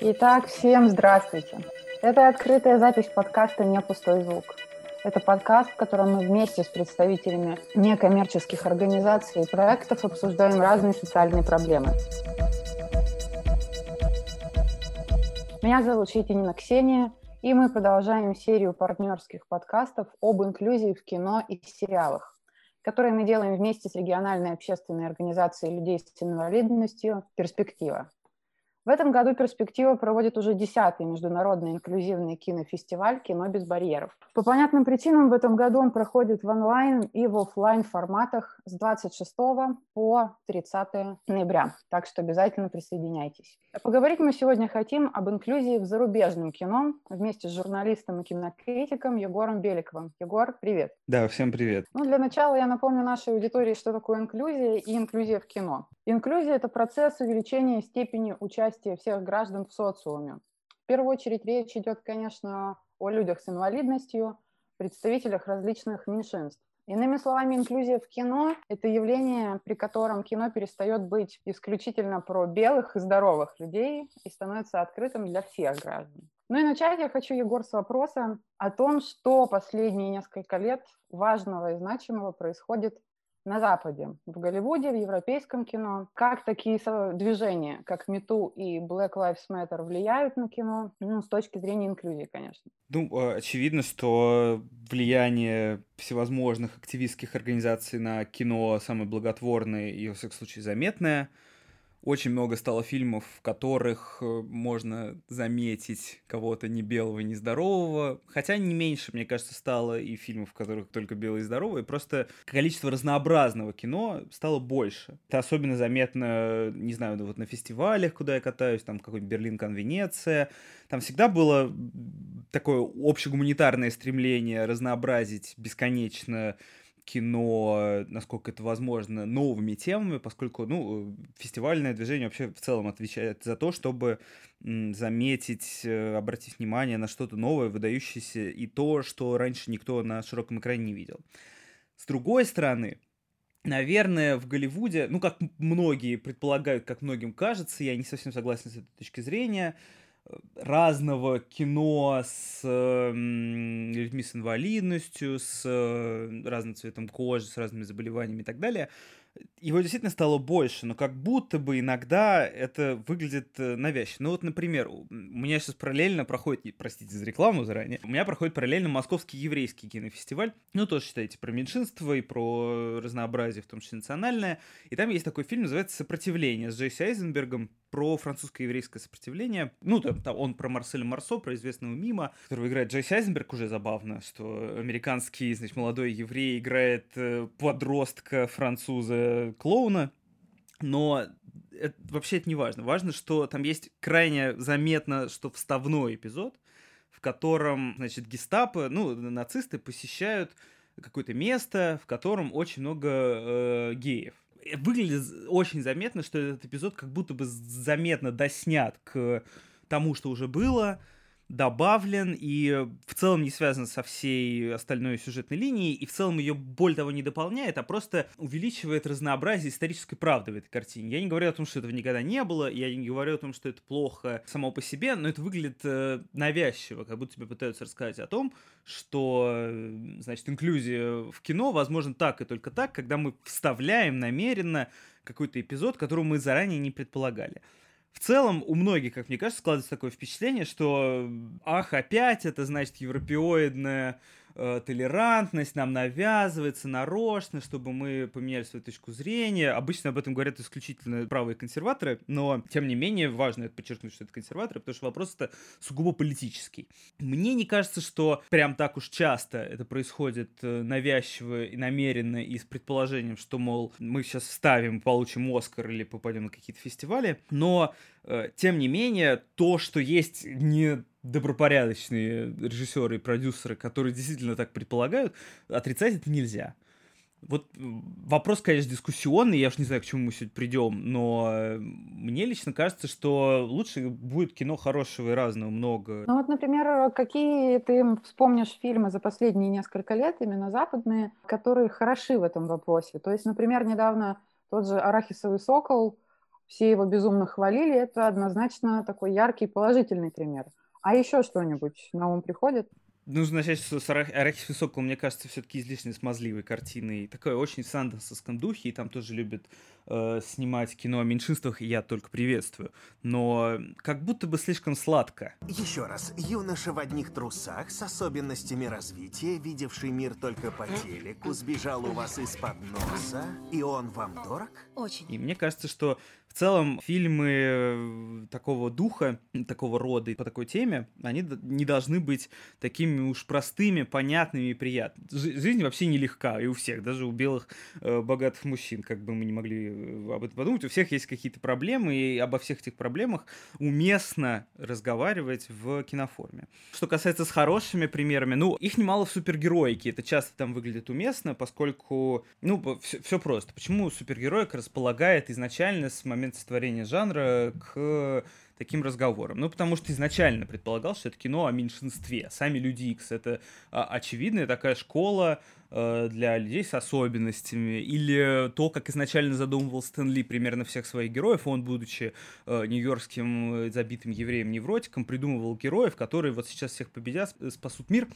Итак, всем здравствуйте. Это открытая запись подкаста «Не пустой звук». Это подкаст, в котором мы вместе с представителями некоммерческих организаций и проектов обсуждаем разные социальные проблемы. Меня зовут Щетинина Ксения, и мы продолжаем серию партнерских подкастов об инклюзии в кино и сериалах, которые мы делаем вместе с региональной общественной организацией людей с инвалидностью «Перспектива». В этом году «Перспектива» проводит уже десятый международный инклюзивный кинофестиваль «Кино без барьеров». По понятным причинам в этом году он проходит в онлайн и в офлайн форматах с 26 по 30 ноября, так что обязательно присоединяйтесь. Поговорить мы сегодня хотим об инклюзии в зарубежном кино вместе с журналистом и кинокритиком Егором Беликовым. Егор, привет. Да, всем привет. Ну, для начала я напомню нашей аудитории, что такое инклюзия и инклюзия в кино. Инклюзия – это процесс увеличения степени участия всех граждан в социуме. В первую очередь речь идет, конечно, о людях с инвалидностью, представителях различных меньшинств. Иными словами, инклюзия в кино – это явление, при котором кино перестает быть исключительно про белых и здоровых людей и становится открытым для всех граждан. Ну и начать я хочу, Егор, с вопроса о том, что последние несколько лет важного и значимого происходит на Западе, в Голливуде, в европейском кино, как такие движения, как МИТУ и Black Lives Matter влияют на кино, ну, с точки зрения инклюзии, конечно. Ну, а, очевидно, что влияние всевозможных активистских организаций на кино самое благотворное и, во всяком случае, заметное – очень много стало фильмов, в которых э, можно заметить кого-то не белого, не здорового. Хотя не меньше, мне кажется, стало и фильмов, в которых только белые и здоровые. Просто количество разнообразного кино стало больше. Это особенно заметно, не знаю, вот на фестивалях, куда я катаюсь, там какой-нибудь Берлин, Кан, Венеция. Там всегда было такое общегуманитарное стремление разнообразить бесконечно кино, насколько это возможно, новыми темами, поскольку, ну, фестивальное движение вообще в целом отвечает за то, чтобы заметить, э, обратить внимание на что-то новое, выдающееся, и то, что раньше никто на широком экране не видел. С другой стороны, наверное, в Голливуде, ну, как многие предполагают, как многим кажется, я не совсем согласен с этой точки зрения, разного кино с э, людьми с инвалидностью, с э, разным цветом кожи, с разными заболеваниями и так далее, его действительно стало больше, но как будто бы иногда это выглядит э, навязчиво. Ну вот, например, у меня сейчас параллельно проходит, простите за рекламу заранее, у меня проходит параллельно Московский еврейский кинофестиваль, ну тоже считайте про меньшинство и про разнообразие, в том числе национальное, и там есть такой фильм, называется «Сопротивление» с Джейси Айзенбергом, про французско-еврейское сопротивление. Ну, там, там он про Марселя Марсо, про известного мима, которого играет Джейси Айзенберг, уже забавно, что американский, значит, молодой еврей играет э, француза-клоуна, но это, вообще это не важно. Важно, что там есть крайне заметно, что вставной эпизод, в котором, значит, гестапо, ну, нацисты посещают какое-то место, в котором очень много э, геев выглядит очень заметно, что этот эпизод как будто бы заметно доснят к тому, что уже было, добавлен и в целом не связан со всей остальной сюжетной линией, и в целом ее более того не дополняет, а просто увеличивает разнообразие исторической правды в этой картине. Я не говорю о том, что этого никогда не было, я не говорю о том, что это плохо само по себе, но это выглядит э, навязчиво, как будто тебе пытаются рассказать о том, что, э, значит, инклюзия в кино возможно так и только так, когда мы вставляем намеренно какой-то эпизод, которого мы заранее не предполагали в целом у многих, как мне кажется, складывается такое впечатление, что ах, опять это значит европеоидная э, толерантность нам навязывается нарочно, чтобы мы поменяли свою точку зрения. Обычно об этом говорят исключительно правые консерваторы, но, тем не менее, важно это подчеркнуть, что это консерваторы, потому что вопрос это сугубо политический. Мне не кажется, что прям так уж часто это происходит э, навязчиво и намеренно и с предположением, что, мол, мы сейчас вставим, получим Оскар или попадем на какие-то фестивали, но тем не менее, то, что есть не добропорядочные режиссеры и продюсеры, которые действительно так предполагают, отрицать это нельзя. Вот вопрос, конечно, дискуссионный, я уж не знаю, к чему мы сегодня придем, но э, мне лично кажется, что лучше будет кино хорошего и разного много. Ну вот, например, какие ты вспомнишь фильмы за последние несколько лет, именно западные, которые хороши в этом вопросе? То есть, например, недавно Тот же «Арахисовый сокол», все его безумно хвалили, это однозначно такой яркий положительный пример. А еще что-нибудь на ум приходит? Нужно начать с «Арахисовый сокол», мне кажется, все-таки излишне смазливой картиной. Такой очень в сандерсовском духе, и там тоже любят э, снимать кино о меньшинствах, и я только приветствую. Но как будто бы слишком сладко. Еще раз, юноша в одних трусах с особенностями развития, видевший мир только по телеку, сбежал у вас из-под носа, и он вам дорог? Очень. И мне кажется, что в целом фильмы э, такого духа, такого рода и по такой теме, они не должны быть такими уж простыми, понятными и приятными. Жизнь вообще нелегка, и у всех, даже у белых э, богатых мужчин, как бы мы не могли э, об этом подумать, у всех есть какие-то проблемы, и обо всех этих проблемах уместно разговаривать в киноформе. Что касается с хорошими примерами, ну, их немало в супергероике, это часто там выглядит уместно, поскольку, ну, все, просто. Почему супергероика располагает изначально с момента момент сотворения жанра к таким разговорам. Ну, потому что изначально предполагал, что это кино о меньшинстве. Сами Люди Икс — это а, очевидная такая школа э, для людей с особенностями. Или то, как изначально задумывал Стэн Ли примерно всех своих героев. Он, будучи э, нью-йоркским э, забитым евреем-невротиком, придумывал героев, которые вот сейчас всех победят, спасут мир.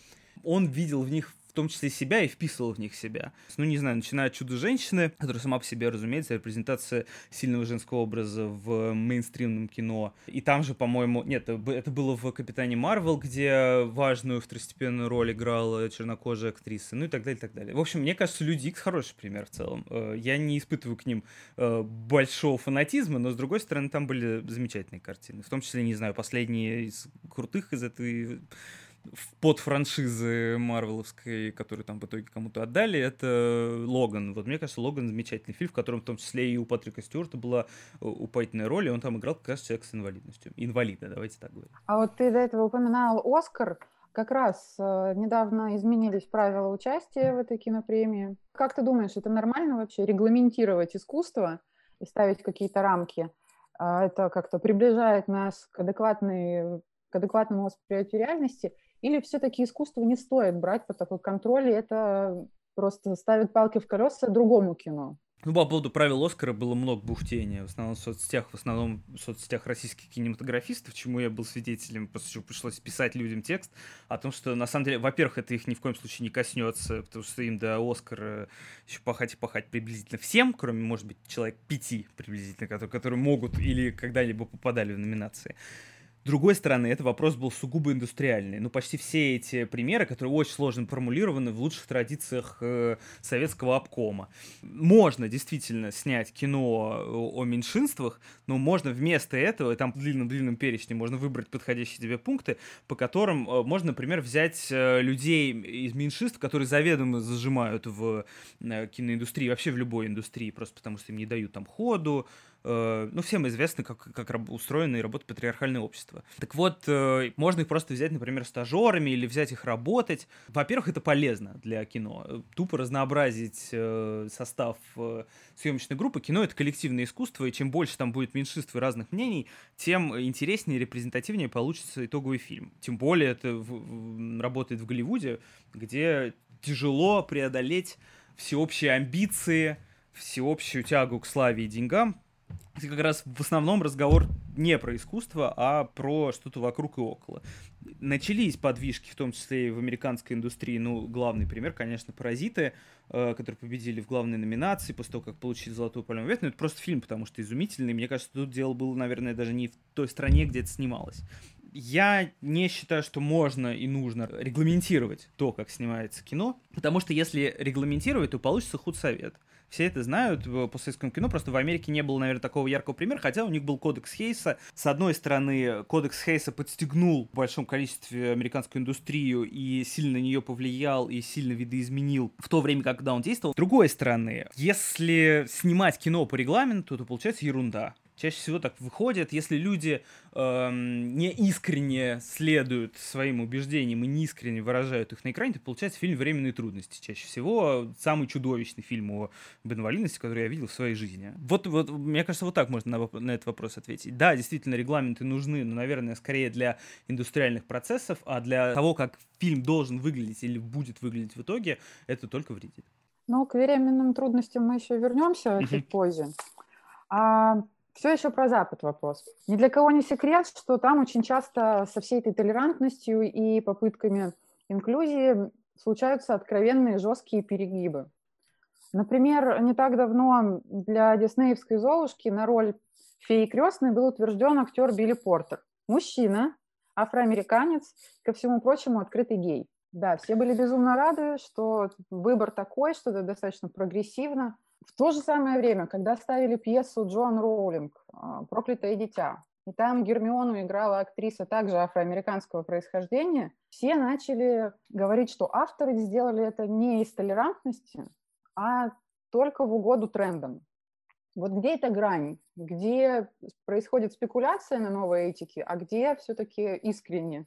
Он видел в них в том числе себя, и вписывал в них себя. Ну, не знаю, начиная от «Чудо-женщины», которая сама по себе, разумеется, репрезентация сильного женского образа в мейнстримном кино. И там же, по-моему, нет, это было в «Капитане Марвел», где важную второстепенную роль играла чернокожая актриса, ну и так далее, и так далее. В общем, мне кажется, «Люди Икс» хороший пример в целом. Э, я не испытываю к ним э, большого фанатизма, но, с другой стороны, там были замечательные картины. В том числе, не знаю, последние из крутых из этой под франшизы Марвеловской, которую там в итоге кому-то отдали, это Логан. Вот мне кажется, Логан замечательный фильм, в котором в том числе и у Патрика Стюарта была э, упоительная роль, и он там играл как раз человек с инвалидностью. Инвалида, давайте так говорим. А вот ты до этого упоминал Оскар. Как раз э, недавно изменились правила участия в этой кинопремии. Как ты думаешь, это нормально вообще регламентировать искусство и ставить какие-то рамки? А это как-то приближает нас к, адекватной, к адекватному восприятию реальности – или все-таки искусство не стоит брать под такой контроль, и это просто ставит палки в колеса другому кино? Ну, по поводу правил Оскара было много бухтения, в основном в соцсетях, в основном в соцсетях российских кинематографистов, чему я был свидетелем, после чего пришлось писать людям текст о том, что, на самом деле, во-первых, это их ни в коем случае не коснется, потому что им до Оскара еще пахать и пахать приблизительно всем, кроме, может быть, человек пяти приблизительно, которые, которые могут или когда-либо попадали в номинации другой стороны, это вопрос был сугубо индустриальный. Ну, почти все эти примеры, которые очень сложно формулированы в лучших традициях э, советского обкома. Можно действительно снять кино о, о меньшинствах, но можно вместо этого, и там в длинном-длинном перечне можно выбрать подходящие тебе пункты, по которым э, можно, например, взять э, людей из меньшинств, которые заведомо зажимают в э, киноиндустрии, вообще в любой индустрии, просто потому что им не дают там ходу, ну, всем известно, как, как устроено и работает патриархальное общество. Так вот, э, можно их просто взять, например, стажерами или взять их работать. Во-первых, это полезно для кино. Тупо разнообразить э, состав съемочной группы. Кино — это коллективное искусство, и чем больше там будет меньшинств и разных мнений, тем интереснее и репрезентативнее получится итоговый фильм. Тем более это в, работает в Голливуде, где тяжело преодолеть всеобщие амбиции, всеобщую тягу к славе и деньгам, это как раз в основном разговор не про искусство, а про что-то вокруг и около. Начались подвижки, в том числе и в американской индустрии. Ну, главный пример, конечно, «Паразиты», э, которые победили в главной номинации после того, как получили «Золотую пальмовую ветвь». Но это просто фильм, потому что изумительный. Мне кажется, тут дело было, наверное, даже не в той стране, где это снималось. Я не считаю, что можно и нужно регламентировать то, как снимается кино, потому что если регламентировать, то получится худсовет. совет все это знают по советскому кино, просто в Америке не было, наверное, такого яркого примера, хотя у них был кодекс Хейса. С одной стороны, кодекс Хейса подстегнул в большом количестве американскую индустрию и сильно на нее повлиял и сильно видоизменил в то время, когда он действовал. С другой стороны, если снимать кино по регламенту, то получается ерунда чаще всего так выходит, если люди эм, не искренне следуют своим убеждениям и не искренне выражают их на экране, то получается фильм «Временные трудности». Чаще всего самый чудовищный фильм о инвалидности, который я видел в своей жизни. Вот, вот мне кажется, вот так можно на, на этот вопрос ответить. Да, действительно, регламенты нужны, но, наверное, скорее для индустриальных процессов, а для того, как фильм должен выглядеть или будет выглядеть в итоге, это только вредит. Ну, к временным трудностям мы еще вернемся чуть позже. А все еще про Запад вопрос. Ни для кого не секрет, что там очень часто со всей этой толерантностью и попытками инклюзии случаются откровенные жесткие перегибы. Например, не так давно для диснеевской «Золушки» на роль феи крестной был утвержден актер Билли Портер. Мужчина, афроамериканец, ко всему прочему, открытый гей. Да, все были безумно рады, что выбор такой, что это достаточно прогрессивно. В то же самое время, когда ставили пьесу Джон Роулинг а, «Проклятое дитя», и там Гермиону играла актриса также афроамериканского происхождения, все начали говорить, что авторы сделали это не из толерантности, а только в угоду трендам. Вот где эта грань? Где происходит спекуляция на новой этике, а где все-таки искренне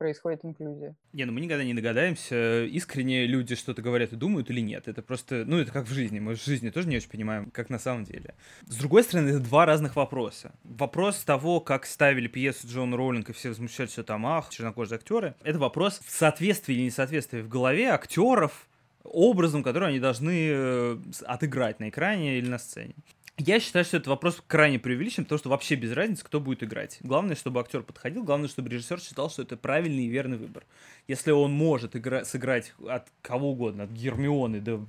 происходит инклюзия. Не, ну мы никогда не догадаемся, искренне люди что-то говорят и думают или нет. Это просто, ну это как в жизни. Мы в жизни тоже не очень понимаем, как на самом деле. С другой стороны, это два разных вопроса. Вопрос того, как ставили пьесу Джон Роулинг и все возмущаются, что там, ах, чернокожие актеры. Это вопрос в соответствии или несоответствии в голове актеров образом, который они должны э, отыграть на экране или на сцене. Я считаю, что этот вопрос крайне преувеличен, потому что вообще без разницы, кто будет играть. Главное, чтобы актер подходил, главное, чтобы режиссер считал, что это правильный и верный выбор. Если он может игра- сыграть от кого угодно, от Гермионы до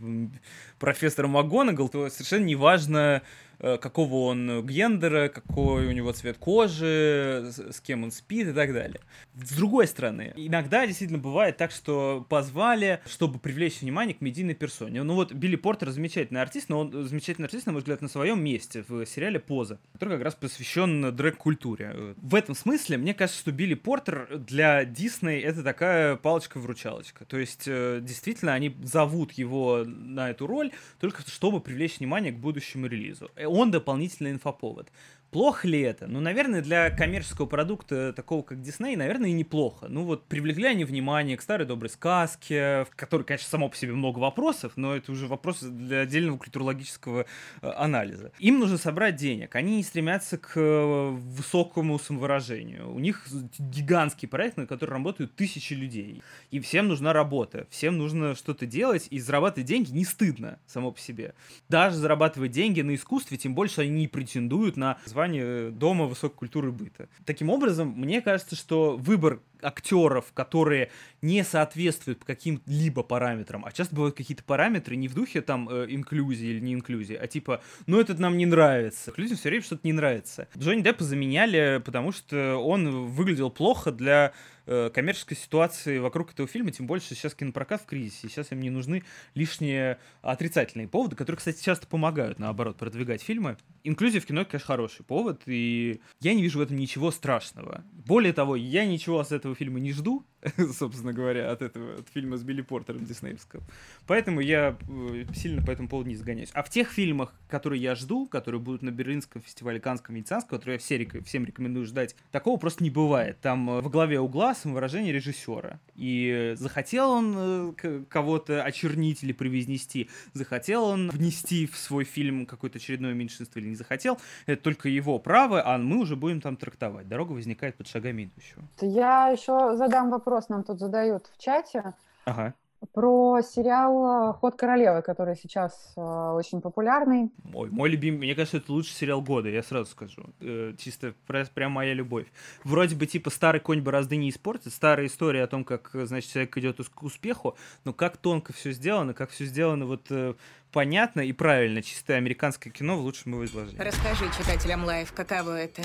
профессора МакГонагал, то совершенно неважно, Э, какого он гендера, какой у него цвет кожи, с кем он спит и так далее. С другой стороны, иногда действительно бывает так, что позвали, чтобы привлечь внимание к медийной персоне. Ну вот Билли Портер замечательный артист, но он замечательный артист, на мой взгляд, на своем месте в сериале «Поза», который как раз посвящен дрэк-культуре. В этом смысле, мне кажется, что Билли Портер для Дисней это такая палочка-вручалочка. То есть, э, действительно, они зовут его на эту роль только чтобы привлечь внимание к будущему релизу он дополнительный инфоповод. Плохо ли это? Ну, наверное, для коммерческого продукта, такого как Дисней, наверное, и неплохо. Ну, вот привлекли они внимание к старой доброй сказке, в которой, конечно, само по себе много вопросов, но это уже вопрос для отдельного культурологического э, анализа. Им нужно собрать денег. Они не стремятся к э, высокому самовыражению. У них гигантский проект, на который работают тысячи людей. И всем нужна работа. Всем нужно что-то делать, и зарабатывать деньги не стыдно само по себе. Даже зарабатывать деньги на искусстве, тем больше они не претендуют на звание название Дома высокой культуры быта. Таким образом, мне кажется, что выбор актеров, которые не соответствуют каким-либо параметрам, а часто бывают какие-то параметры не в духе там э, инклюзии или не инклюзии, а типа, ну этот нам не нравится. Людям все время что-то не нравится. Джонни Деппа заменяли, потому что он выглядел плохо для э, коммерческой ситуации вокруг этого фильма, тем больше сейчас кинопрокат в кризисе, сейчас им не нужны лишние отрицательные поводы, которые, кстати, часто помогают, наоборот, продвигать фильмы. Инклюзия в кино, конечно, хороший повод, и я не вижу в этом ничего страшного. Более того, я ничего с этого фильма не жду, собственно говоря, от этого от фильма с Билли Портером диснеевского. Поэтому я э, сильно по этому поводу не загоняюсь. А в тех фильмах, которые я жду, которые будут на Берлинском фестивале Канском Венецианском, которые я все, всем рекомендую ждать, такого просто не бывает. Там э, в главе угла самовыражение режиссера. И захотел он э, кого-то очернить или привезнести, захотел он внести в свой фильм какое-то очередное меньшинство или не захотел, это только его право, а мы уже будем там трактовать. Дорога возникает под шагами идущего. Я еще задам вопрос, нам тут задают в чате. Ага. Про сериал «Ход королевы», который сейчас э, очень популярный. Ой, мой любимый, мне кажется, это лучший сериал года, я сразу скажу. Э, чисто прям моя любовь. Вроде бы типа старый конь борозды не испортит, старая история о том, как, значит, человек идет к успеху, но как тонко все сделано, как все сделано вот э, понятно и правильно. Чистое американское кино в лучшем его изложении. Расскажи читателям Life, каково это?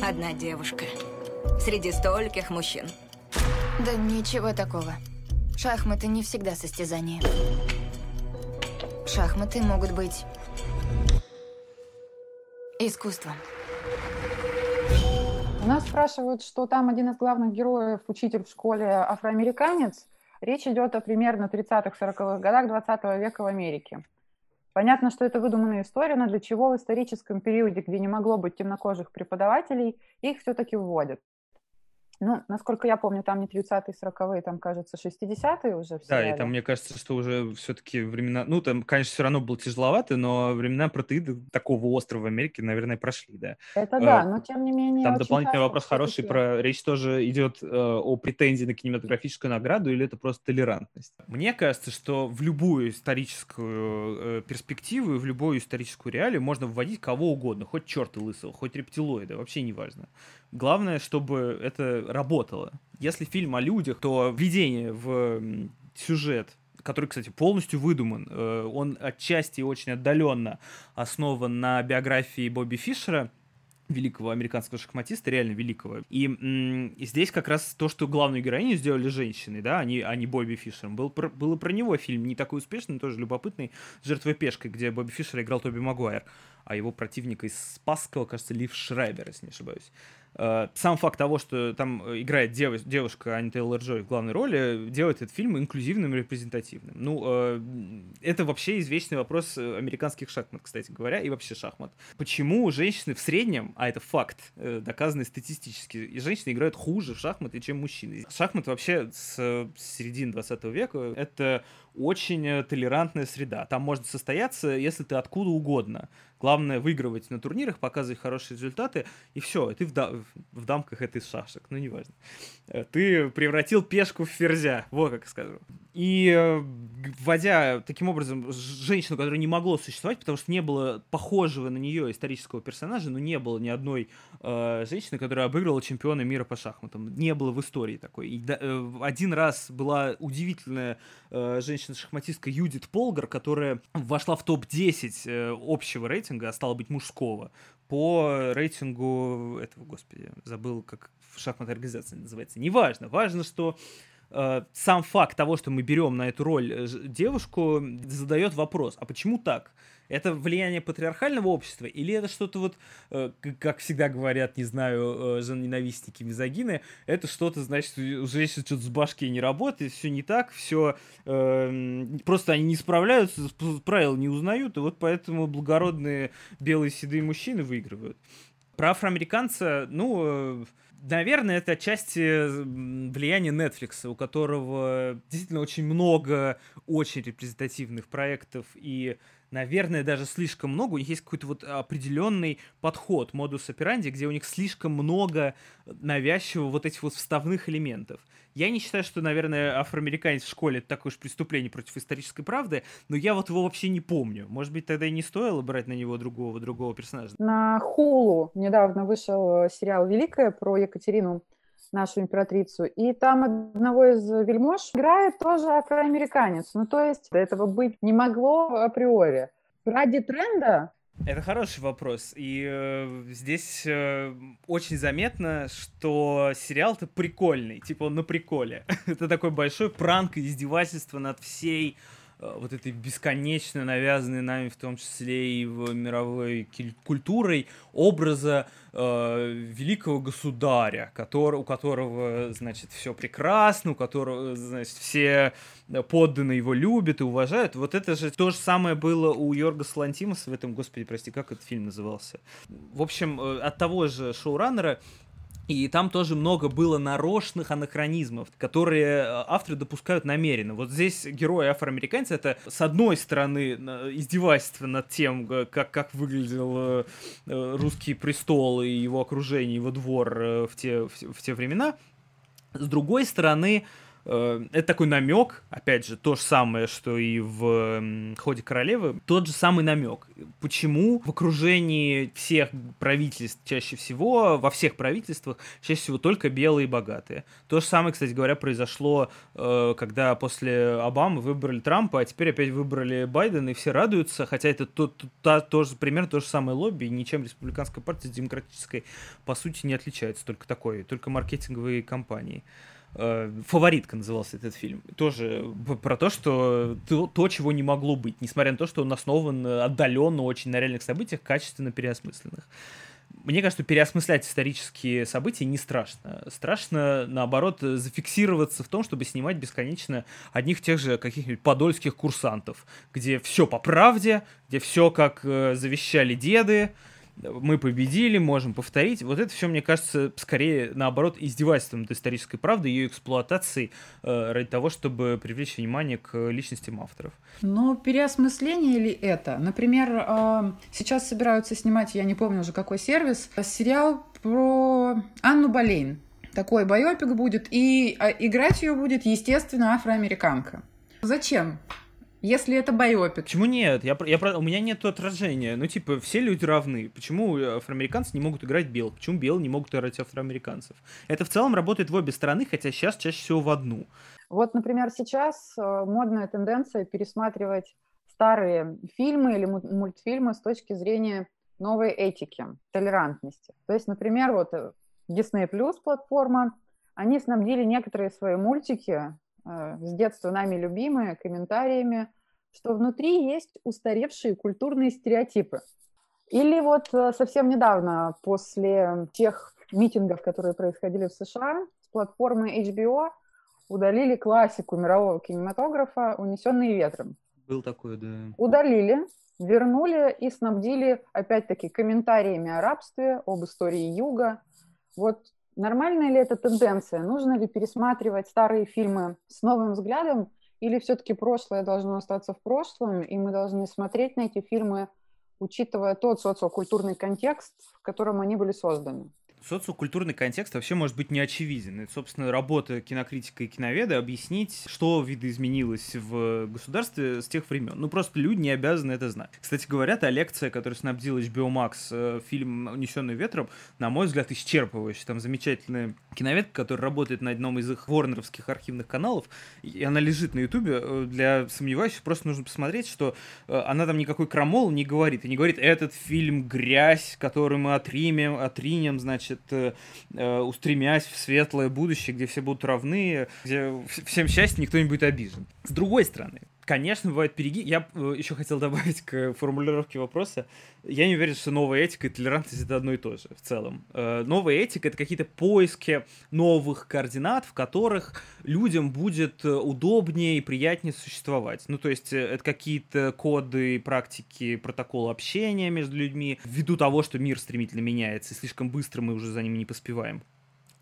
Одна девушка среди стольких мужчин. Да ничего такого. Шахматы не всегда состязание. Шахматы могут быть искусством. Нас спрашивают, что там один из главных героев, учитель в школе, афроамериканец. Речь идет о примерно 30-40-х годах 20 века в Америке. Понятно, что это выдуманная история, но для чего в историческом периоде, где не могло быть темнокожих преподавателей, их все-таки вводят. Ну, насколько я помню, там не 30-е, 40-е, там, кажется, 60-е уже Да, и там, мне кажется, что уже все-таки времена... Ну, там, конечно, все равно было тяжеловато, но времена протеида такого острова в Америке, наверное, прошли, да. Это да, но тем не менее... Там дополнительный вопрос хороший про... Речь тоже идет э, о претензии на кинематографическую награду или это просто толерантность? Мне кажется, что в любую историческую э, перспективу и в любую историческую реалию можно вводить кого угодно, хоть черта лысого, хоть рептилоида, вообще не важно. Главное, чтобы это работало. Если фильм о людях, то введение в сюжет который, кстати, полностью выдуман. Э, он отчасти очень отдаленно основан на биографии Бобби Фишера, великого американского шахматиста, реально великого. И, и здесь как раз то, что главную героиню сделали женщиной, да, а не, а не Бобби Фишером. Был, про, было про него фильм, не такой успешный, тоже любопытный, «Жертвой пешкой», где Бобби Фишер играл Тоби Магуайр, а его противник из Спасского, кажется, Лив Шрайбер, если не ошибаюсь. Э, сам факт того, что там играет дев, девушка Ани Тейлор Джой в главной роли, делает этот фильм инклюзивным и репрезентативным. Ну, э, это вообще извечный вопрос американских шахмат, кстати говоря, и вообще шахмат. Почему женщины в среднем, а это факт, э, доказанный статистически, и женщины играют хуже в шахматы, чем мужчины. Шахмат вообще с середины 20 века — это очень толерантная среда. Там можно состояться, если ты откуда угодно. Главное выигрывать на турнирах, показывать хорошие результаты, и все, ты в, да, в дамках это из шашек, ну неважно. Э, ты превратил пешку в ферзя, вот как скажу. И э, вводя таким образом женщину, которая не могло существовать, потому что не было похожего на нее исторического персонажа, но не было ни одной э, женщины, которая обыграла чемпиона мира по шахматам. Не было в истории такой. И, да, э, один раз была удивительная э, женщина-шахматистка Юдит Полгар, которая вошла в топ-10 э, общего рейтинга, а стала быть мужского, по рейтингу этого, господи, забыл, как в шахматной организации называется. Неважно. Важно, что э, сам факт того, что мы берем на эту роль э, девушку, задает вопрос, а почему так? Это влияние патриархального общества или это что-то вот, э, как всегда говорят, не знаю, э, женоненавистники, мизогины, это что-то, значит, уже что-то с башки не работает, все не так, все э, просто они не справляются, правил не узнают, и вот поэтому благородные белые седые мужчины выигрывают. Про афроамериканца, ну, э, наверное, это отчасти влияние Netflix, у которого действительно очень много очень репрезентативных проектов и наверное, даже слишком много. У них есть какой-то вот определенный подход, модус операнди, где у них слишком много навязчивого вот этих вот вставных элементов. Я не считаю, что, наверное, афроамериканец в школе это такое уж преступление против исторической правды, но я вот его вообще не помню. Может быть, тогда и не стоило брать на него другого, другого персонажа. На Хулу недавно вышел э, сериал «Великая» про Екатерину нашу императрицу. И там одного из вельмож играет тоже афроамериканец. Ну, то есть этого быть не могло априори. Ради тренда это хороший вопрос. И э, здесь э, очень заметно, что сериал-то прикольный. Типа он на приколе. Это такой большой пранк и издевательство над всей вот этой бесконечно навязанной нами, в том числе и в мировой культурой, образа э, великого государя, который, у которого, значит, все прекрасно, у которого, значит, все подданные его любят и уважают. Вот это же то же самое было у Йорга Слантимаса в этом, господи, прости, как этот фильм назывался? В общем, э, от того же шоураннера и там тоже много было нарочных анахронизмов, которые э, авторы допускают намеренно. Вот здесь герой афроамериканец это, с одной стороны, издевательство над тем, э, как, как выглядел э, русский престол и его окружение, его двор в те, в те времена. С другой стороны, Э, это такой намек, опять же, то же самое, что и в «Ходе королевы», тот же самый намек. Почему в окружении всех правительств чаще всего, во всех правительствах, чаще всего только белые и богатые. То же самое, кстати говоря, произошло, э, когда после Обамы выбрали Трампа, а теперь опять выбрали Байдена, и все радуются, хотя это то, то, то, тоже, примерно то же самое лобби, ничем республиканская партия с демократической, по сути, не отличается, только такой, только маркетинговые компании. Э, «Фаворитка» назывался этот фильм. Тоже про то, что то, то, чего не могло быть, несмотря на то, что он основан отдаленно очень на реальных событиях, качественно переосмысленных. Мне кажется, переосмыслять исторические события не страшно. Страшно, наоборот, зафиксироваться в том, чтобы снимать бесконечно одних тех же каких-нибудь подольских курсантов, где все по правде, где все как э, завещали деды, мы победили, можем повторить. Вот это все, мне кажется, скорее, наоборот, издевательством над исторической правдой, ее эксплуатацией э, ради того, чтобы привлечь внимание к личностям авторов. Но переосмысление ли это? Например, э, сейчас собираются снимать, я не помню уже какой сервис, сериал про Анну Болейн. Такой байопик будет, и а, играть ее будет, естественно, афроамериканка. Зачем? Если это байопик. Почему нет? Я, я, у меня нет отражения. Ну, типа, все люди равны. Почему афроамериканцы не могут играть белых? Почему белые не могут играть афроамериканцев? Это в целом работает в обе стороны, хотя сейчас чаще всего в одну. Вот, например, сейчас э, модная тенденция пересматривать старые фильмы или мультфильмы с точки зрения новой этики, толерантности. То есть, например, вот э, Disney Plus платформа, они снабдили некоторые свои мультики Э, с детства нами любимые, комментариями, что внутри есть устаревшие культурные стереотипы. Или вот э, совсем недавно, после тех митингов, которые происходили в США, с платформы HBO удалили классику мирового кинематографа «Унесенные ветром». Был такой, да. Удалили, вернули и снабдили, опять-таки, комментариями о рабстве, об истории Юга. Вот Нормальная ли это тенденция? Нужно ли пересматривать старые фильмы с новым взглядом, или все-таки прошлое должно остаться в прошлом, и мы должны смотреть на эти фильмы, учитывая тот социокультурный контекст, в котором они были созданы? Социокультурный контекст вообще может быть не очевиден. Это, собственно, работа кинокритика и киноведа объяснить, что видоизменилось в государстве с тех времен. Ну, просто люди не обязаны это знать. Кстати говоря, та лекция, которую снабдил HBO Max, э, фильм «Унесенный ветром», на мой взгляд, исчерпывающая. Там замечательная киноведка, которая работает на одном из их ворнеровских архивных каналов, и она лежит на ютубе. Э, для сомневающихся просто нужно посмотреть, что э, она там никакой крамол не говорит. И не говорит, этот фильм грязь, которую мы отримем, отринем, значит, значит, э, э, устремясь в светлое будущее, где все будут равны, где всем счастье, никто не будет обижен. С другой стороны, Конечно, бывает перегиб. Я э, еще хотел добавить к формулировке вопроса. Я не уверен, что новая этика и толерантность это одно и то же в целом. Новая этика это какие-то поиски новых координат, в которых людям будет удобнее и приятнее существовать. Ну, то есть это какие-то коды, практики, протоколы общения между людьми, ввиду того, что мир стремительно меняется, и слишком быстро мы уже за ними не поспеваем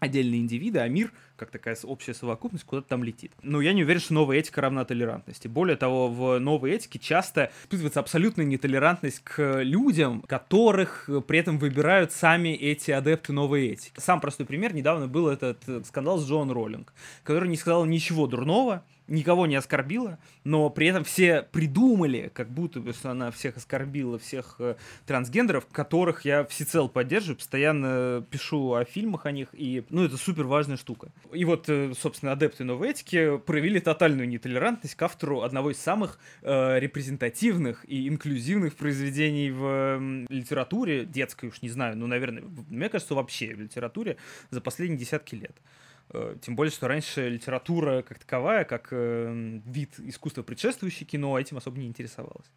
отдельные индивиды, а мир, как такая общая совокупность, куда-то там летит. Но я не уверен, что новая этика равна толерантности. Более того, в новой этике часто испытывается абсолютная нетолерантность к людям, которых при этом выбирают сами эти адепты новой этики. Сам простой пример, недавно был этот скандал с Джон Роллинг, который не сказал ничего дурного, никого не оскорбила, но при этом все придумали, как будто бы, она всех оскорбила, всех э, трансгендеров, которых я всецело поддерживаю, постоянно пишу о фильмах о них, и, ну, это супер важная штука. И вот, э, собственно, адепты новой этики проявили тотальную нетолерантность к автору одного из самых э, репрезентативных и инклюзивных произведений в э, литературе, детской уж не знаю, ну, наверное, мне кажется, вообще в литературе за последние десятки лет. Э, тем более, что раньше литература как таковая, как э, вид искусства, предшествующий кино, этим особо не интересовалась.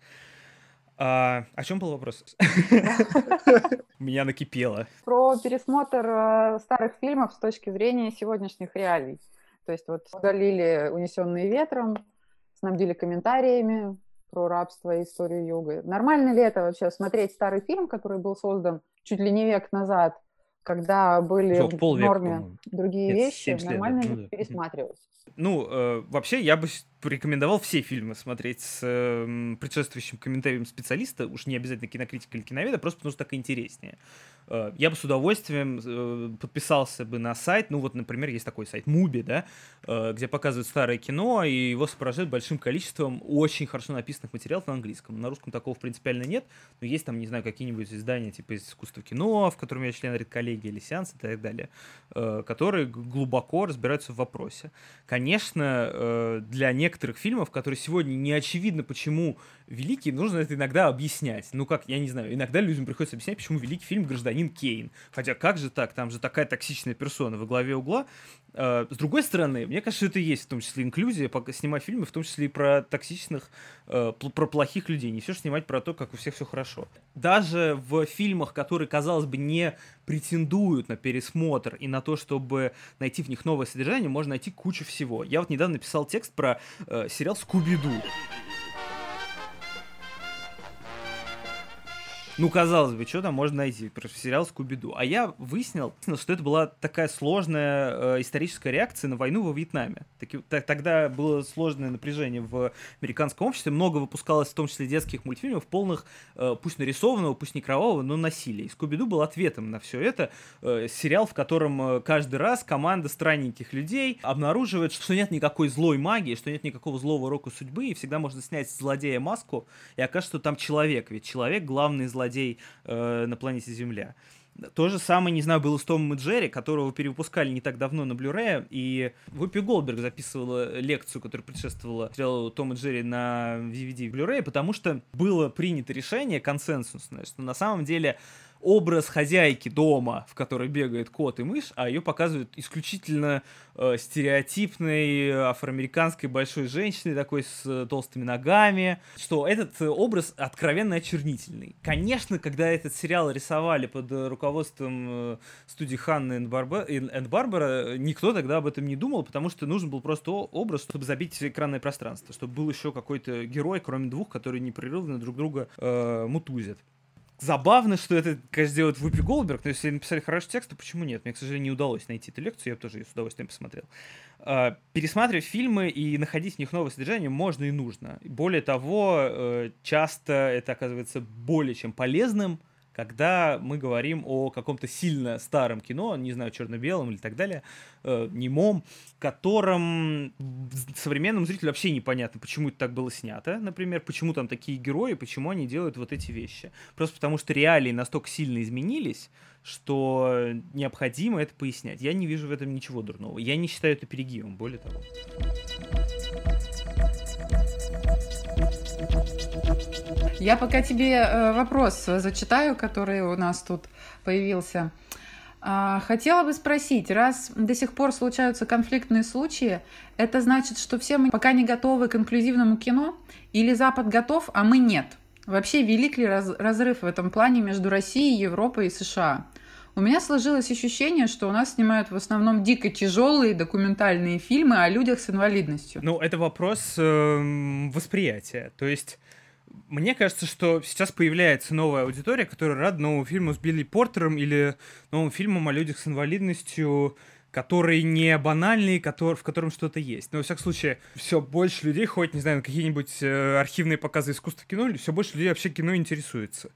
А, о чем был вопрос? Меня накипело. Про пересмотр э, старых фильмов с точки зрения сегодняшних реалий. То есть вот удалили «Унесенные ветром», снабдили комментариями про рабство и историю юга. Нормально ли это вообще смотреть старый фильм, который был создан чуть ли не век назад, когда были Что, в норме другие Нет, вещи, нормально лет, ну, да. пересматривать. Ну, э, вообще, я бы порекомендовал все фильмы смотреть с э, предшествующим комментарием специалиста, уж не обязательно кинокритика или киноведа, просто потому что так интереснее. Э, я бы с удовольствием э, подписался бы на сайт, ну вот, например, есть такой сайт Муби, да, э, где показывают старое кино, и его сопровождают большим количеством очень хорошо написанных материалов на английском. На русском такого принципиально нет, но есть там, не знаю, какие-нибудь издания типа из искусства кино, в котором я член редколлегии или сеанс и так далее, которые глубоко разбираются в вопросе. Конечно, для некоторых фильмов, которые сегодня не очевидно, почему великий, нужно это иногда объяснять. Ну как, я не знаю, иногда людям приходится объяснять, почему великий фильм «Гражданин Кейн». Хотя как же так, там же такая токсичная персона во главе угла. А, с другой стороны, мне кажется, это и есть в том числе инклюзия, снимать фильмы, в том числе и про токсичных, э, про плохих людей. Не все же снимать про то, как у всех все хорошо. Даже в фильмах, которые, казалось бы, не претендуют на пересмотр и на то, чтобы найти в них новое содержание, можно найти кучу всего. Я вот недавно написал текст про э, сериал «Скуби-Ду». Ну, казалось бы, что там можно найти про сериал Скуби-Ду. А я выяснил, что это была такая сложная э, историческая реакция на войну во Вьетнаме. Таки, так, тогда было сложное напряжение в американском обществе. Много выпускалось, в том числе детских мультфильмов, полных, э, пусть нарисованного, пусть не кровавого, но насилия. И Скуби-Ду был ответом на все это. Э, сериал, в котором э, каждый раз команда странненьких людей обнаруживает, что нет никакой злой магии, что нет никакого злого рока судьбы, и всегда можно снять злодея маску, и окажется, что там человек. Ведь человек — главный злодей злодей э, на планете Земля. То же самое, не знаю, было с Томом и Джерри, которого выпускали не так давно на Блюре, и Вупи Голдберг записывала лекцию, которая предшествовала сериалу Том и Джерри на DVD Blu-ray, потому что было принято решение консенсусное, что на самом деле образ хозяйки дома, в которой бегает кот и мышь, а ее показывают исключительно э, стереотипной афроамериканской большой женщиной, такой с э, толстыми ногами, что этот образ откровенно очернительный. Конечно, когда этот сериал рисовали под руководством э, студии Ханны энд Барбара, никто тогда об этом не думал, потому что нужен был просто образ, чтобы забить экранное пространство, чтобы был еще какой-то герой, кроме двух, которые непрерывно друг друга э, мутузят забавно, что это, конечно, делает Вупи Голдберг, но если написали хороший текст, то почему нет? Мне, к сожалению, не удалось найти эту лекцию, я тоже ее с удовольствием посмотрел. А, пересматривать фильмы и находить в них новое содержание можно и нужно. Более того, э, часто это оказывается более чем полезным, когда мы говорим о каком-то сильно старом кино, не знаю, черно-белом или так далее, э, немом, котором современному зрителю вообще непонятно, почему это так было снято, например, почему там такие герои, почему они делают вот эти вещи. Просто потому что реалии настолько сильно изменились, что необходимо это пояснять. Я не вижу в этом ничего дурного. Я не считаю это перегибом, более того. Я пока тебе э, вопрос зачитаю, который у нас тут появился. А, хотела бы спросить, раз до сих пор случаются конфликтные случаи, это значит, что все мы пока не готовы к инклюзивному кино? Или Запад готов, а мы нет? Вообще, велик ли разрыв в этом плане между Россией, Европой и США? У меня сложилось ощущение, что у нас снимают в основном дико тяжелые документальные фильмы о людях с инвалидностью. Ну, это вопрос э, восприятия. То есть мне кажется, что сейчас появляется новая аудитория, которая рада новому фильму с Билли Портером или новому фильму о людях с инвалидностью, который не банальный, который, в котором что-то есть. Но, во всяком случае, все больше людей ходит, не знаю, на какие-нибудь э, архивные показы искусства кино, все больше людей вообще кино интересуется.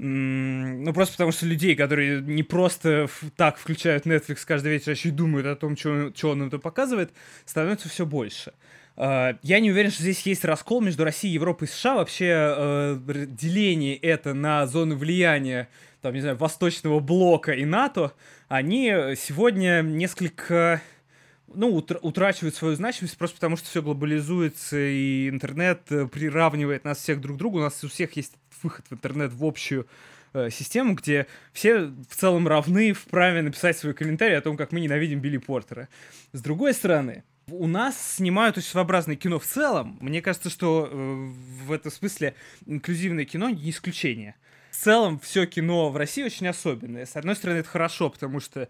Ну, просто потому что людей, которые не просто так включают Netflix каждый вечер, а еще и думают о том, что, он это показывает, становится все больше. А, я не уверен, что здесь есть раскол между Россией, Европой и США. Вообще э, деление это на зоны влияния, там, не знаю, Восточного блока и НАТО, они сегодня несколько ну, утрачивают свою значимость просто потому, что все глобализуется, и интернет э, приравнивает нас всех друг к другу. У нас у всех есть выход в интернет в общую э, систему, где все в целом равны в праве написать свой комментарий о том, как мы ненавидим Билли Портера. С другой стороны, у нас снимают очень своеобразное кино в целом. Мне кажется, что э, в этом смысле инклюзивное кино не исключение. В целом, все кино в России очень особенное. С одной стороны, это хорошо, потому что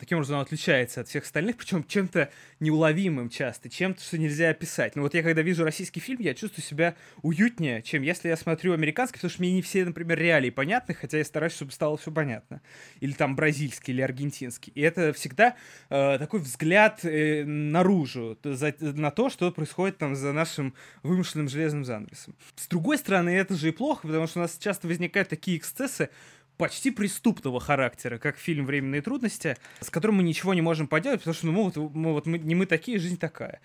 таким образом отличается от всех остальных, причем чем-то неуловимым часто, чем-то, что нельзя описать. Но вот я когда вижу российский фильм, я чувствую себя уютнее, чем если я смотрю американский, потому что мне не все, например, реалии понятны, хотя я стараюсь, чтобы стало все понятно. Или там бразильский, или аргентинский. И это всегда э, такой взгляд э, наружу, за, на то, что происходит там за нашим вымышленным железным занавесом. С другой стороны, это же и плохо, потому что у нас часто возникают такие эксцессы, почти преступного характера, как фильм «Временные трудности», с которым мы ничего не можем поделать, потому что ну, мы, вот, мы, вот, мы, не мы такие, жизнь такая.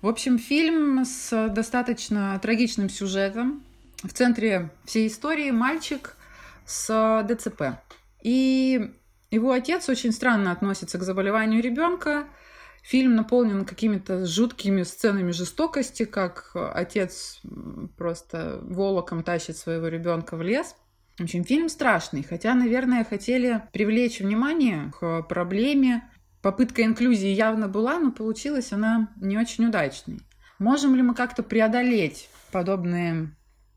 В общем, фильм с достаточно трагичным сюжетом. В центре всей истории мальчик с ДЦП. И его отец очень странно относится к заболеванию ребенка. Фильм наполнен какими-то жуткими сценами жестокости, как отец просто волоком тащит своего ребенка в лес – в общем, фильм страшный, хотя, наверное, хотели привлечь внимание к проблеме. Попытка инклюзии явно была, но получилась она не очень удачной. Можем ли мы как-то преодолеть подобные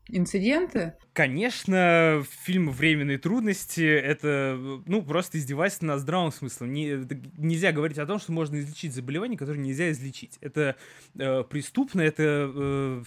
инциденты? Конечно, фильм «Временные трудности» — это, ну, просто издевательство над здравым смыслом. Не, нельзя говорить о том, что можно излечить заболевание, которое нельзя излечить. Это э, преступно, это... Э,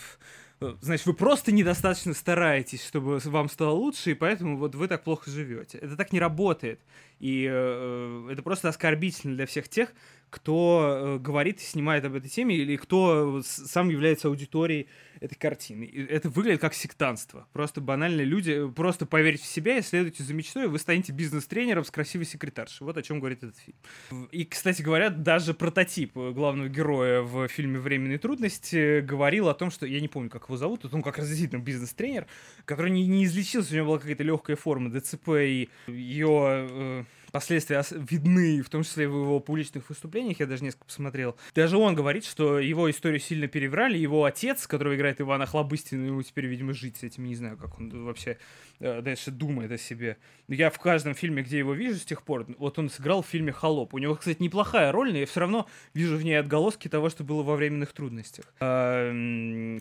значит, вы просто недостаточно стараетесь, чтобы вам стало лучше, и поэтому вот вы так плохо живете. Это так не работает. И э, это просто оскорбительно для всех тех, кто э, говорит и снимает об этой теме, или кто сам является аудиторией этой картины. Это выглядит как сектанство. Просто банальные люди, просто поверьте в себя и следуйте за мечтой, и вы станете бизнес-тренером с красивой секретаршей. Вот о чем говорит этот фильм. И, кстати говоря, даже прототип главного героя в фильме «Временные трудности» говорил о том, что, я не помню, как его зовут, он как раз действительно бизнес-тренер, который не, не излечился, у него была какая-то легкая форма ДЦП, и ее последствия видны, в том числе в его публичных выступлениях, я даже несколько посмотрел. Даже он говорит, что его историю сильно переврали, его отец, которого играет Иван Охлобыстин, ему теперь, видимо, жить с этим, не знаю, как он вообще э, дальше думает о себе. Я в каждом фильме, где его вижу с тех пор, вот он сыграл в фильме «Холоп». У него, кстати, неплохая роль, но я все равно вижу в ней отголоски того, что было во временных трудностях. А,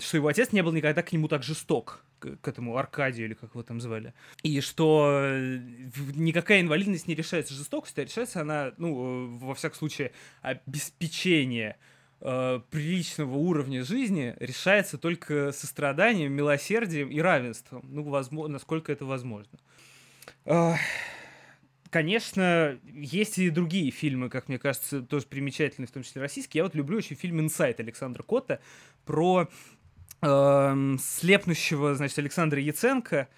что его отец не был никогда к нему так жесток, к этому Аркадию, или как его там звали. И что э, никакая инвалидность не решается жестокостью, а решается она, ну, э, во всяком случае, обеспечение э, приличного уровня жизни решается только состраданием, милосердием и равенством. Ну, возможно, насколько это возможно. Конечно, есть и другие фильмы, как мне кажется, тоже примечательные, в том числе российские. Я вот люблю очень фильм «Инсайт» Александра Котта про э, слепнущего, значит, Александра Яценко.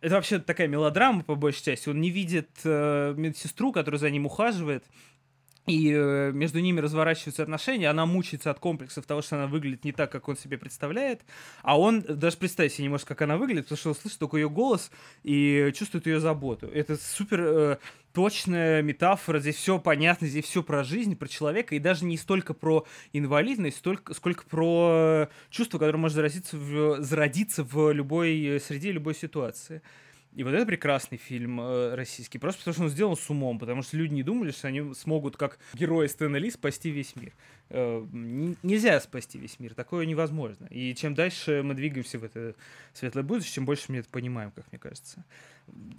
Это вообще такая мелодрама, по большей части. Он не видит э, медсестру, которая за ним ухаживает, и э, между ними разворачиваются отношения, она мучается от комплексов того, что она выглядит не так, как он себе представляет, а он даже представить себе не может, как она выглядит, потому что он слышит только ее голос и чувствует ее заботу. Это супер э, точная метафора, здесь все понятно, здесь все про жизнь, про человека, и даже не столько про инвалидность, столько, сколько про чувство, которое может зародиться в, зародиться в любой среде, любой ситуации. И вот это прекрасный фильм э, российский, просто потому что он сделан с умом, потому что люди не думали, что они смогут, как герои Стэна Ли, спасти весь мир. Э, нельзя спасти весь мир, такое невозможно. И чем дальше мы двигаемся в это светлое будущее, тем больше мы это понимаем, как мне кажется.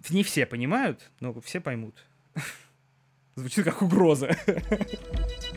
Не все понимают, но все поймут. Звучит как угроза.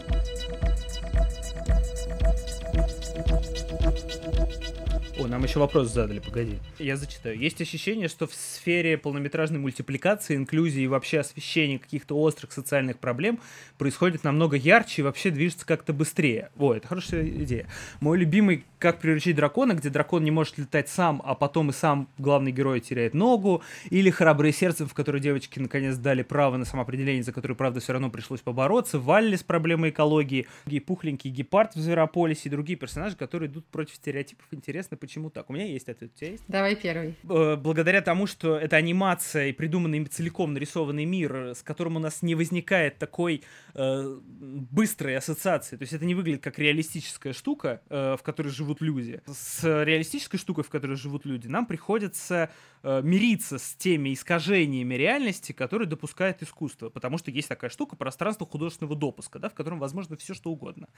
О, нам еще вопрос задали, погоди. Я зачитаю. Есть ощущение, что в сфере полнометражной мультипликации, инклюзии и вообще освещения каких-то острых социальных проблем происходит намного ярче и вообще движется как-то быстрее. О, это хорошая идея. Мой любимый «Как приручить дракона», где дракон не может летать сам, а потом и сам главный герой теряет ногу, или «Храбрые сердцем», в которой девочки наконец дали право на самоопределение, за которое, правда, все равно пришлось побороться, Валли с проблемой экологии, пухленький гепард в Зверополисе и другие персонажи, которые идут против стереотипов. Интересно, почему так? У меня есть ответ. У тебя есть? Давай первый. Благодаря тому, что это анимация и придуманный целиком нарисованный мир, с которым у нас не возникает такой э, быстрой ассоциации. То есть это не выглядит как реалистическая штука, э, в которой живут люди. С реалистической штукой, в которой живут люди, нам приходится э, мириться с теми искажениями реальности, которые допускает искусство. Потому что есть такая штука пространство художественного допуска, да, в котором возможно все что угодно.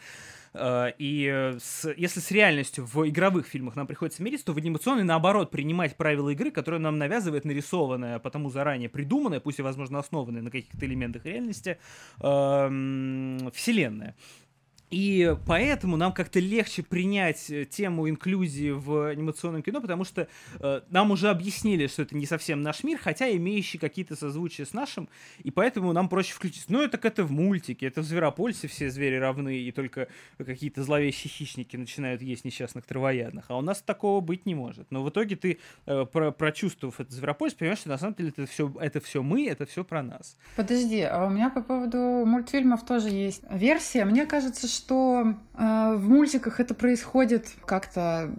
Э, и э, с, если с реальностью в игровых фильмах нам приходится мириться, то в анимационной, наоборот, принимать правила игры, которые нам навязывает нарисованная, потому заранее придуманная, пусть и, возможно, основанная на каких-то элементах реальности, э, вселенная. И поэтому нам как-то легче принять э, тему инклюзии в анимационном кино, потому что э, нам уже объяснили, что это не совсем наш мир, хотя имеющий какие-то созвучия с нашим, и поэтому нам проще включить. Ну, это как это в мультике, это в Зверопольце все звери равны, и только какие-то зловещие хищники начинают есть несчастных травоядных. А у нас такого быть не может. Но в итоге ты, э, про прочувствовав это Зверопольц, понимаешь, что на самом деле это все, это все мы, это все про нас. Подожди, а у меня по поводу мультфильмов тоже есть версия. Мне кажется, что э, в мультиках это происходит как-то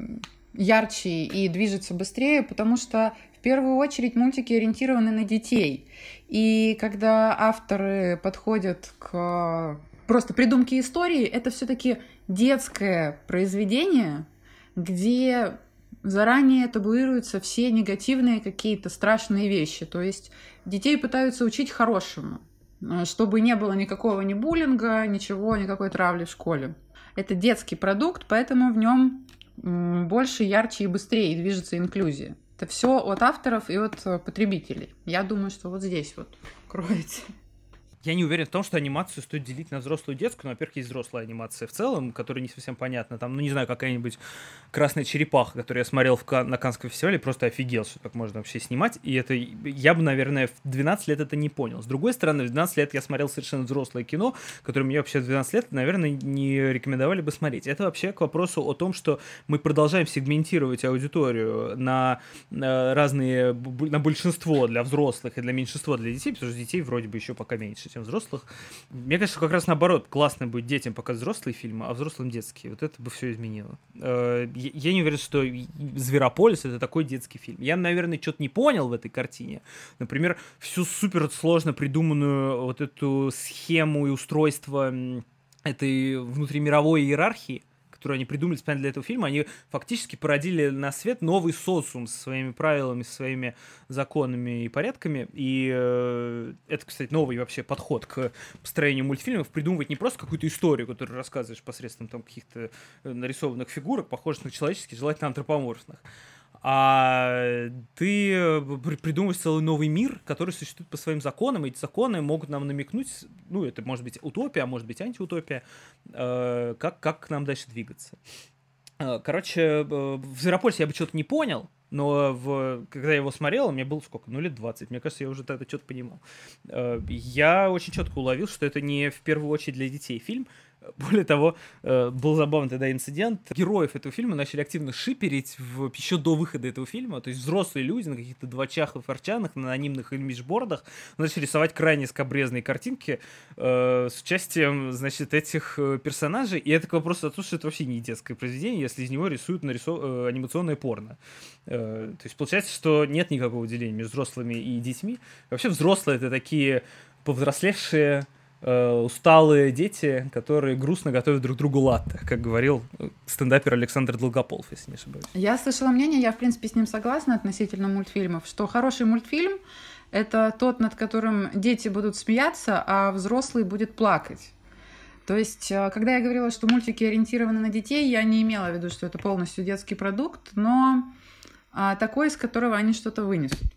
ярче и движется быстрее, потому что в первую очередь мультики ориентированы на детей. И когда авторы подходят к просто придумке истории, это все-таки детское произведение, где заранее табуируются все негативные какие-то страшные вещи. То есть детей пытаются учить хорошему. Э, чтобы не было никакого ни буллинга, ничего, никакой травли в школе. Это детский продукт, поэтому в нем больше, ярче и быстрее движется инклюзия. Это все от авторов и от э, потребителей. Я думаю, что вот здесь вот кроется. Я не уверен в том, что анимацию стоит делить на взрослую и детскую. Но, во-первых, есть взрослая анимация в целом, которая не совсем понятна. Там, ну, не знаю, какая-нибудь красная черепаха, которую я смотрел в на Канском фестивале, просто офигел, что так можно вообще снимать. И это я бы, наверное, в 12 лет это не понял. С другой стороны, в 12 лет я смотрел совершенно взрослое кино, которое мне вообще в 12 лет, наверное, не рекомендовали бы смотреть. Это вообще к вопросу о том, что мы продолжаем сегментировать аудиторию на, на разные, на большинство для взрослых и для меньшинства для детей, потому что детей вроде бы еще пока меньше, чем взрослых. Мне кажется, как раз наоборот, классно будет детям показать взрослые фильмы, а взрослым детские. Вот это бы все изменило. Э, я не уверен, что Зверополис это такой детский фильм. Я, наверное, что-то не понял в этой картине. Например, всю супер сложно придуманную вот эту схему и устройство этой внутримировой иерархии, которую они придумали специально для этого фильма, они фактически породили на свет новый социум со своими правилами, со своими законами и порядками. И э, это, кстати, новый вообще подход к построению мультфильмов. Придумывать не просто какую-то историю, которую рассказываешь посредством там каких-то э, нарисованных фигурок, похожих на человеческие, желательно антропоморфных а ты э, придумываешь целый новый мир, который существует по своим законам, и эти законы могут нам намекнуть, ну, это может быть утопия, а может быть антиутопия, э, как, как нам дальше двигаться. Э, короче, в Зверопольсе я бы что-то не понял, но в, когда я его смотрел, мне было сколько? Ну, лет 20. Мне кажется, я уже тогда что-то понимал. Я очень четко уловил, что это не в первую очередь для детей фильм, более того, э, был забавный тогда инцидент. Героев этого фильма начали активно шиперить в, еще до выхода этого фильма. То есть взрослые люди на каких-то двачах и форчанах, на анонимных имиджбордах начали рисовать крайне скобрезные картинки э, с участием, значит, этих э, персонажей. И это к вопросу о том, что это вообще не детское произведение, если из него рисуют нарисов... э, анимационное порно. Э, то есть получается, что нет никакого деления между взрослыми и детьми. Вообще взрослые это такие повзрослевшие Э, усталые дети, которые грустно готовят друг другу латте, как говорил э, стендапер Александр Долгополов, если не ошибаюсь. Я слышала мнение, я, в принципе, с ним согласна относительно мультфильмов, что хороший мультфильм — это тот, над которым дети будут смеяться, а взрослый будет плакать. То есть, э, когда я говорила, что мультики ориентированы на детей, я не имела в виду, что это полностью детский продукт, но а, такой, из которого они что-то вынесут.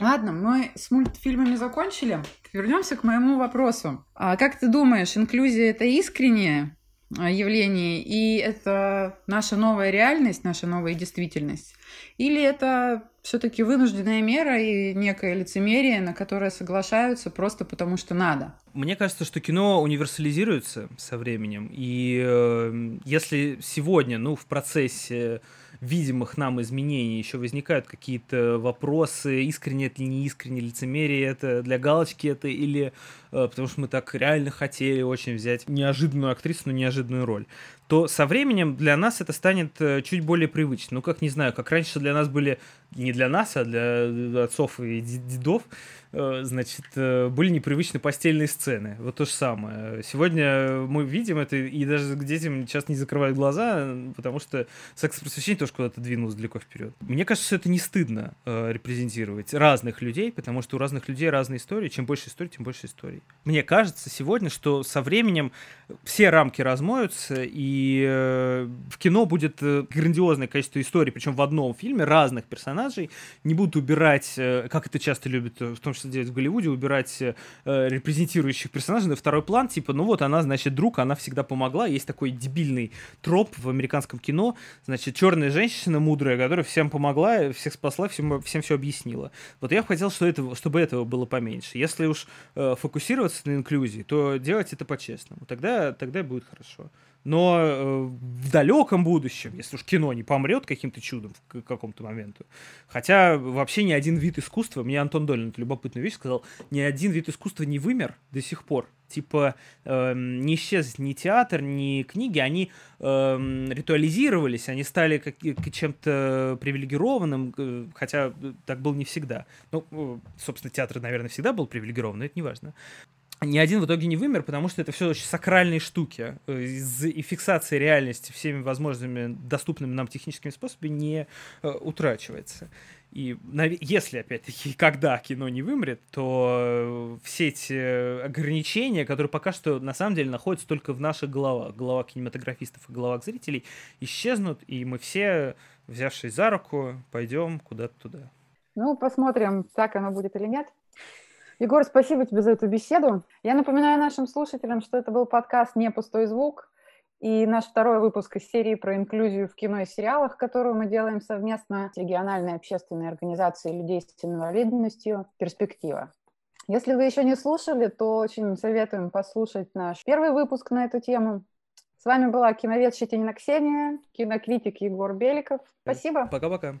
Ладно, мы с мультфильмами закончили. Вернемся к моему вопросу. А как ты думаешь, инклюзия это искреннее а, явление, и это наша новая реальность, наша новая действительность? Или это все-таки вынужденная мера и некое лицемерие, на которое соглашаются просто потому, что надо? Мне кажется, что кино универсализируется со временем, и э, если сегодня, ну, в процессе видимых нам изменений еще возникают какие-то вопросы, искренне это или не искренне, лицемерие это, для галочки это, или э, потому что мы так реально хотели очень взять неожиданную актрису на неожиданную роль, то со временем для нас это станет э, чуть более привычно. Ну, как, не знаю, как раньше для нас были, не для нас, а для отцов и дедов, Э, значит, э, были непривычны постельные сцены. Вот то же самое. Сегодня мы видим это, и даже к детям часто не закрывают глаза, потому что секс-просвещение тоже куда-то двинулось далеко вперед. Мне кажется, что это не стыдно э, репрезентировать разных людей, потому что у разных людей разные истории. Чем больше историй, тем больше историй. Мне кажется сегодня, что со временем все рамки размоются, и э, в кино будет грандиозное количество историй, причем в одном фильме разных персонажей. Не будут убирать, э, как это часто любят, в том числе делать в Голливуде, убирать э, репрезентирующих персонажей на второй план, типа, ну вот она, значит, друг, она всегда помогла. Есть такой дебильный троп в американском кино, значит, черная женщина мудрая, которая всем помогла, всех спасла, всем, всем все объяснила. Вот я хотел, что это, чтобы этого было поменьше. Если уж э, фокусироваться на инклюзии, то делать это по-честному. Тогда, тогда будет хорошо но э, в далеком будущем, если уж кино не помрет каким-то чудом к какому-то моменту, хотя вообще ни один вид искусства, мне Антон Долин эту любопытную вещь сказал, ни один вид искусства не вымер до сих пор. Типа э, не исчез ни театр, ни книги, они э, ритуализировались, они стали как, чем-то привилегированным, э, хотя так было не всегда. Ну, э, собственно, театр, наверное, всегда был привилегирован, но это не важно ни один в итоге не вымер, потому что это все очень сакральные штуки. Э, и фиксация реальности всеми возможными доступными нам техническими способами не э, утрачивается. И если, опять-таки, когда кино не вымрет, то э, все эти ограничения, которые пока что на самом деле находятся только в наших головах, головах кинематографистов и головах зрителей, исчезнут, и мы все, взявшись за руку, пойдем куда-то туда. Ну, посмотрим, так оно будет или нет. Егор, спасибо тебе за эту беседу. Я напоминаю нашим слушателям, что это был подкаст «Не пустой звук», и наш второй выпуск из серии про инклюзию в кино и сериалах, которую мы делаем совместно с региональной общественной организацией людей с инвалидностью «Перспектива». Если вы еще не слушали, то очень советуем послушать наш первый выпуск на эту тему. С вами была киновед Щетинина Ксения, кинокритик Егор Беликов. Спасибо. Пока-пока.